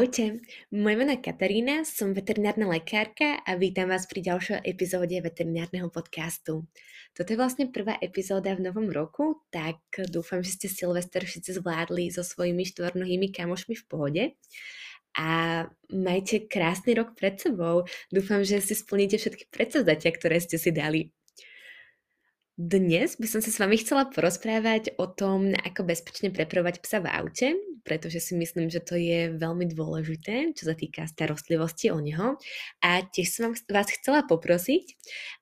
Ahojte, moje meno je Katarína, som veterinárna lekárka a vítam vás pri ďalšej epizóde veterinárneho podcastu. Toto je vlastne prvá epizóda v novom roku, tak dúfam, že ste Silvester všetci zvládli so svojimi štvornohými kamošmi v pohode a majte krásny rok pred sebou. Dúfam, že si splníte všetky predsavzatia, ktoré ste si dali. Dnes by som sa s vami chcela porozprávať o tom, ako bezpečne prepravovať psa v aute, pretože si myslím, že to je veľmi dôležité, čo sa týka starostlivosti o neho. A tiež som vás chcela poprosiť,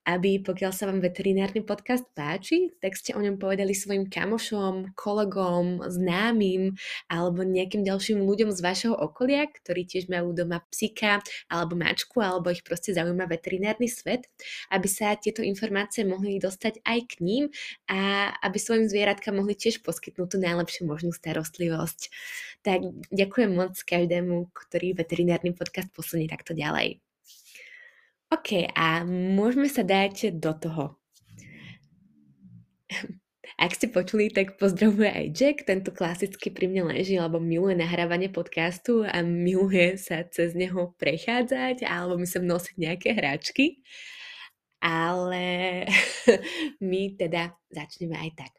aby pokiaľ sa vám veterinárny podcast páči, tak ste o ňom povedali svojim kamošom, kolegom, známym alebo nejakým ďalším ľuďom z vašeho okolia, ktorí tiež majú doma psika alebo mačku alebo ich proste zaujíma veterinárny svet, aby sa tieto informácie mohli dostať aj k ním a aby svojim zvieratkám mohli tiež poskytnúť tú najlepšiu možnú starostlivosť. Tak ďakujem moc každému, ktorý veterinárny podcast posunie takto ďalej. OK, a môžeme sa dať do toho. Ak ste počuli, tak pozdravuje aj Jack, tento klasicky pri mne leží, alebo miluje nahrávanie podcastu a miluje sa cez neho prechádzať alebo mi sem nosiť nejaké hráčky ale my teda začneme aj tak.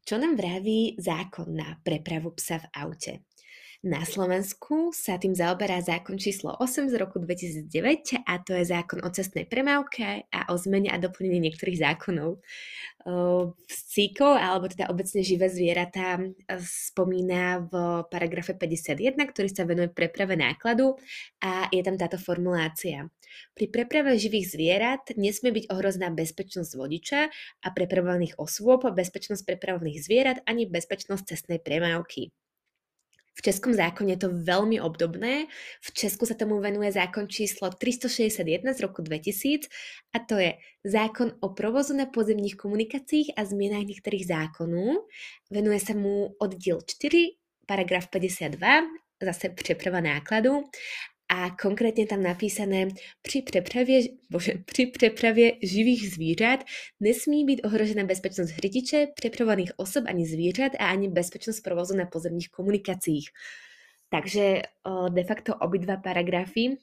Čo nám vraví zákon na prepravu psa v aute? Na Slovensku sa tým zaoberá zákon číslo 8 z roku 2009 a to je zákon o cestnej premávke a o zmene a doplnení niektorých zákonov. Psíkov, alebo teda obecne živé zvieratá spomína v paragrafe 51, ktorý sa venuje preprave nákladu a je tam táto formulácia. Pri preprave živých zvierat nesmie byť ohrozená bezpečnosť vodiča a prepravovaných osôb, bezpečnosť prepravovaných zvierat ani bezpečnosť cestnej premávky. V českom zákone je to veľmi obdobné. V Česku sa tomu venuje zákon číslo 361 z roku 2000 a to je zákon o provozu na pozemných komunikáciách a zmienách niektorých zákonov. Venuje sa mu oddiel 4, paragraf 52, zase přeprava nákladu a konkrétne tam napísané pri prepravě, bože, pri prepravě živých zvířat nesmí být ohrožená bezpečnosť řidiče, prepravovaných osob ani zvířat a ani bezpečnosť provozu na pozemných komunikacích. Takže de facto obidva paragrafy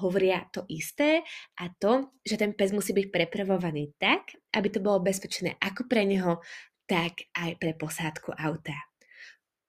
hovoria to isté a to, že ten pes musí byť prepravovaný tak, aby to bolo bezpečné ako pre neho, tak aj pre posádku auta.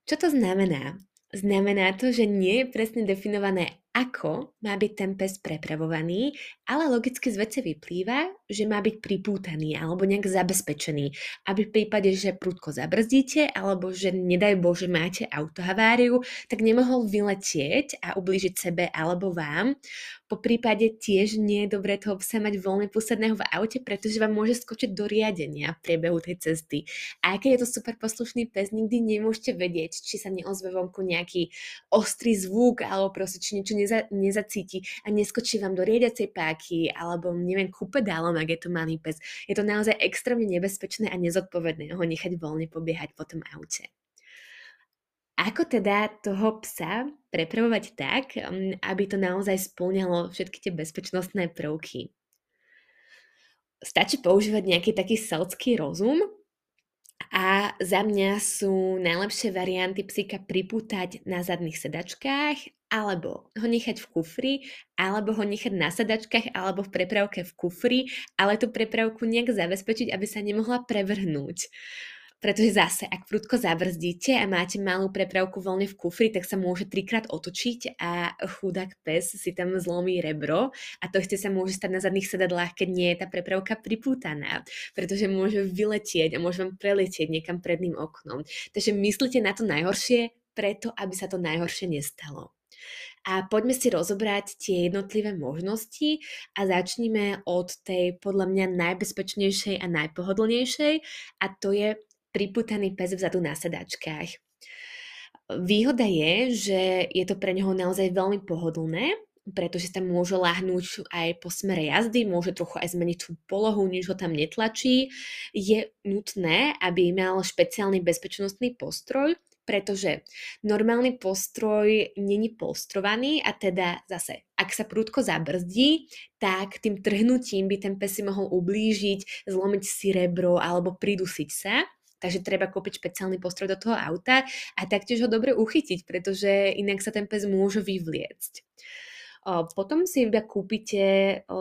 Čo to znamená? Znamená to, že nie je presne definované, ako má byť ten pes prepravovaný, ale logicky z vece vyplýva, že má byť pripútaný alebo nejak zabezpečený, aby v prípade, že prudko zabrzdíte alebo že nedaj Bože máte autohaváriu, tak nemohol vyletieť a ublížiť sebe alebo vám. Po prípade tiež nie je dobré toho psa mať voľne pusadného v aute, pretože vám môže skočiť do riadenia v priebehu tej cesty. A keď je to super poslušný pes, nikdy nemôžete vedieť, či sa neozve vonku nejaký ostrý zvuk alebo proste či niečo neza, nezacíti a neskočí vám do riadiacej páky alebo neviem, kúpedálom, ak je to malý pes. Je to naozaj extrémne nebezpečné a nezodpovedné ho nechať voľne pobiehať po tom aute. Ako teda toho psa prepravovať tak, aby to naozaj spĺňalo všetky tie bezpečnostné prvky? Stačí používať nejaký taký selský rozum a za mňa sú najlepšie varianty psíka pripútať na zadných sedačkách alebo ho nechať v kufri, alebo ho nechať na sedačkách, alebo v prepravke v kufri, ale tú prepravku nejak zabezpečiť, aby sa nemohla prevrhnúť. Pretože zase, ak prudko zabrzdíte a máte malú prepravku voľne v kufri, tak sa môže trikrát otočiť a chudák pes si tam zlomí rebro a to ešte sa môže stať na zadných sedadlách, keď nie je tá prepravka pripútaná, pretože môže vyletieť a môže vám preletieť niekam predným oknom. Takže myslíte na to najhoršie, preto aby sa to najhoršie nestalo. A poďme si rozobrať tie jednotlivé možnosti a začníme od tej podľa mňa najbezpečnejšej a najpohodlnejšej a to je priputaný pes vzadu na sedačkách. Výhoda je, že je to pre neho naozaj veľmi pohodlné, pretože tam môže láhnuť aj po smere jazdy, môže trochu aj zmeniť tú polohu, nič ho tam netlačí. Je nutné, aby mal špeciálny bezpečnostný postroj, pretože normálny postroj není polstrovaný a teda zase, ak sa prúdko zabrzdí, tak tým trhnutím by ten pes si mohol ublížiť, zlomiť si rebro alebo pridusiť sa. takže treba kúpiť špeciálny postroj do toho auta a taktiež ho dobre uchytiť, pretože inak sa ten pes môže vyvliecť. Potom si iba kúpite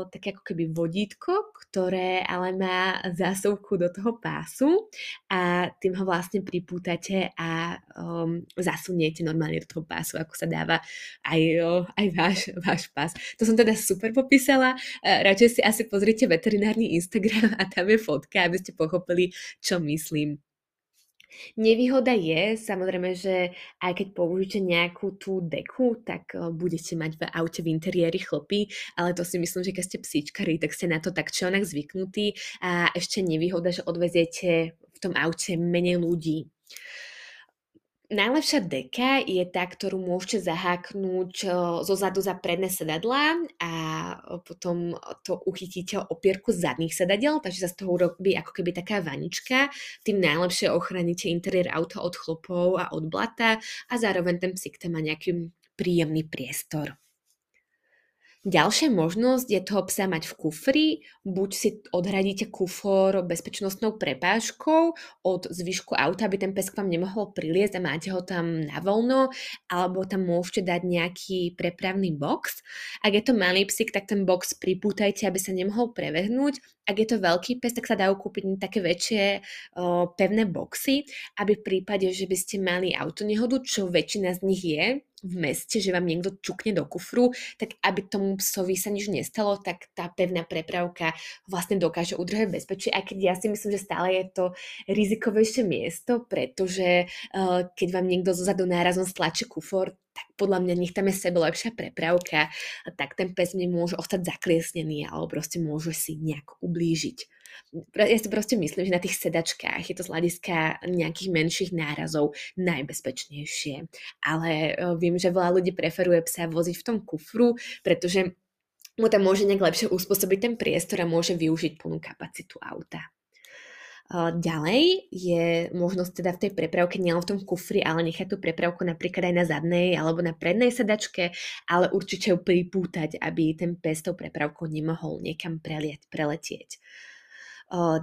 také ako keby vodítko, ktoré ale má zásuvku do toho pásu a tým ho vlastne pripútate a um, zasuniete normálne do toho pásu, ako sa dáva aj, aj váš, váš pás. To som teda super popísala. Radšej si asi pozrite veterinárny Instagram a tam je fotka, aby ste pochopili, čo myslím. Nevýhoda je samozrejme, že aj keď použijete nejakú tú deku, tak budete mať v aute v interiéri chlopy, ale to si myslím, že keď ste psíčkari, tak ste na to tak onak zvyknutí a ešte nevýhoda, že odveziete v tom aute menej ľudí. Najlepšia deka je tá, ktorú môžete zaháknúť zo zadu za predné sedadlá a potom to uchytíte opierku zadných sedadiel, takže sa z toho urobí ako keby taká vanička. Tým najlepšie ochránite interiér auta od chlopov a od blata a zároveň ten psík tam má nejaký príjemný priestor. Ďalšia možnosť je toho psa mať v kufri, buď si odhradíte kufor bezpečnostnou prepážkou od zvyšku auta, aby ten pes k vám nemohol priliezť a máte ho tam na voľno, alebo tam môžete dať nejaký prepravný box. Ak je to malý psík, tak ten box pripútajte, aby sa nemohol prevehnúť. Ak je to veľký pes, tak sa dajú kúpiť také väčšie o, pevné boxy, aby v prípade, že by ste mali autonehodu, čo väčšina z nich je, v meste, že vám niekto čukne do kufru, tak aby tomu psovi sa nič nestalo, tak tá pevná prepravka vlastne dokáže udržať bezpečie, aj keď ja si myslím, že stále je to rizikovejšie miesto, pretože uh, keď vám niekto zozadu nárazom stlačí kufor, tak podľa mňa nech tam je sebe lepšia prepravka, tak ten pes nemôže ostať zakliesnený alebo proste môže si nejak ublížiť ja si proste myslím, že na tých sedačkách je to z hľadiska nejakých menších nárazov najbezpečnejšie. Ale e, viem, že veľa ľudí preferuje psa voziť v tom kufru, pretože mu tam môže nejak lepšie uspôsobiť ten priestor a môže využiť plnú kapacitu auta. E, ďalej je možnosť teda v tej prepravke nielen v tom kufri, ale nechať tú prepravku napríklad aj na zadnej alebo na prednej sedačke, ale určite ju pripútať, aby ten pes tou prepravkou nemohol niekam preletieť.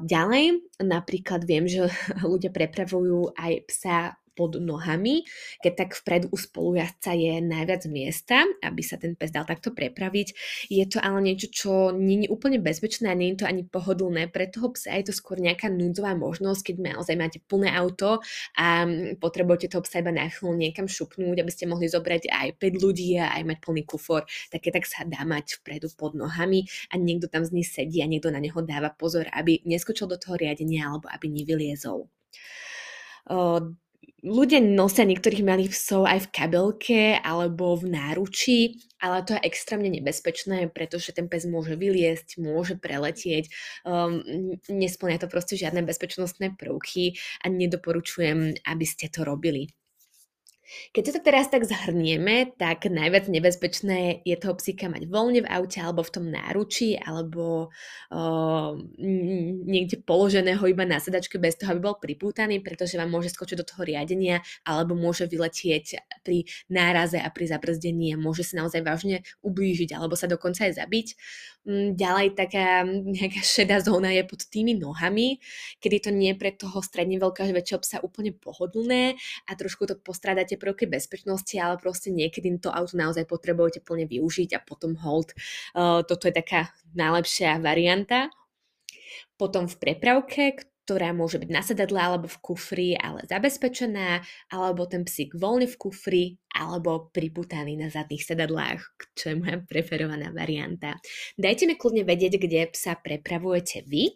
Ďalej, napríklad viem, že ľudia prepravujú aj psa pod nohami, keď tak vpredu u spolujazca je najviac miesta, aby sa ten pes dal takto prepraviť. Je to ale niečo, čo nie je úplne bezpečné a nie je to ani pohodlné pre toho psa, je to skôr nejaká núdzová možnosť, keď naozaj máte plné auto a potrebujete toho psa iba na niekam šupnúť, aby ste mohli zobrať aj 5 ľudí a aj mať plný kufor, tak je tak sa dá mať vpredu pod nohami a niekto tam z nich sedí a niekto na neho dáva pozor, aby neskočil do toho riadenia alebo aby nevyliezol. Ľudia nosia niektorých malých psov aj v kabelke alebo v náručí, ale to je extrémne nebezpečné, pretože ten pes môže vyliesť, môže preletieť, um, nesplňa to proste žiadne bezpečnostné prvky a nedoporučujem, aby ste to robili. Keď to teraz tak zhrnieme, tak najviac nebezpečné je toho psíka mať voľne v aute alebo v tom náručí alebo uh, niekde položeného iba na sedačke bez toho, aby bol pripútaný, pretože vám môže skočiť do toho riadenia alebo môže vyletieť pri náraze a pri zabrzdení a môže sa naozaj vážne ublížiť alebo sa dokonca aj zabiť. Mm, ďalej taká nejaká šedá zóna je pod tými nohami, kedy to nie je pre toho stredne veľkého väčšieho psa úplne pohodlné a trošku to postrádate prvky bezpečnosti, ale proste niekedy to auto naozaj potrebujete plne využiť a potom hold. Toto je taká najlepšia varianta. Potom v prepravke, ktorá môže byť na sedadle alebo v kufri, ale zabezpečená, alebo ten psík voľne v kufri, alebo priputaný na zadných sedadlách, čo je moja preferovaná varianta. Dajte mi kľudne vedieť, kde psa prepravujete vy.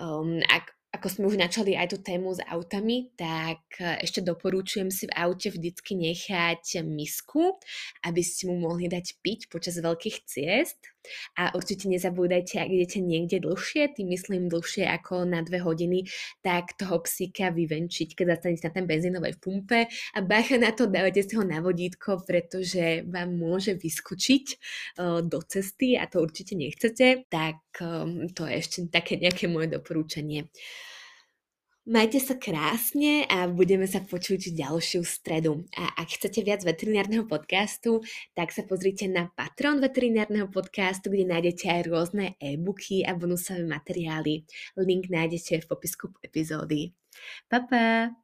Um, ak ako sme už načali aj tú tému s autami, tak e, ešte doporúčujem si v aute vždycky nechať misku, aby ste mu mohli dať piť počas veľkých ciest. A určite nezabúdajte, ak idete niekde dlhšie, tým myslím dlhšie ako na dve hodiny, tak toho psíka vyvenčiť, keď zastanete na ten benzínovej pumpe. A bacha na to, dávajte si ho na vodítko, pretože vám môže vyskočiť do cesty a to určite nechcete. Tak to je ešte také nejaké moje doporúčanie. Majte sa krásne a budeme sa počuť ďalšiu stredu. A ak chcete viac veterinárneho podcastu, tak sa pozrite na Patron veterinárneho podcastu, kde nájdete aj rôzne e-booky a bonusové materiály. Link nájdete v popisku epizódy. Pa, pa!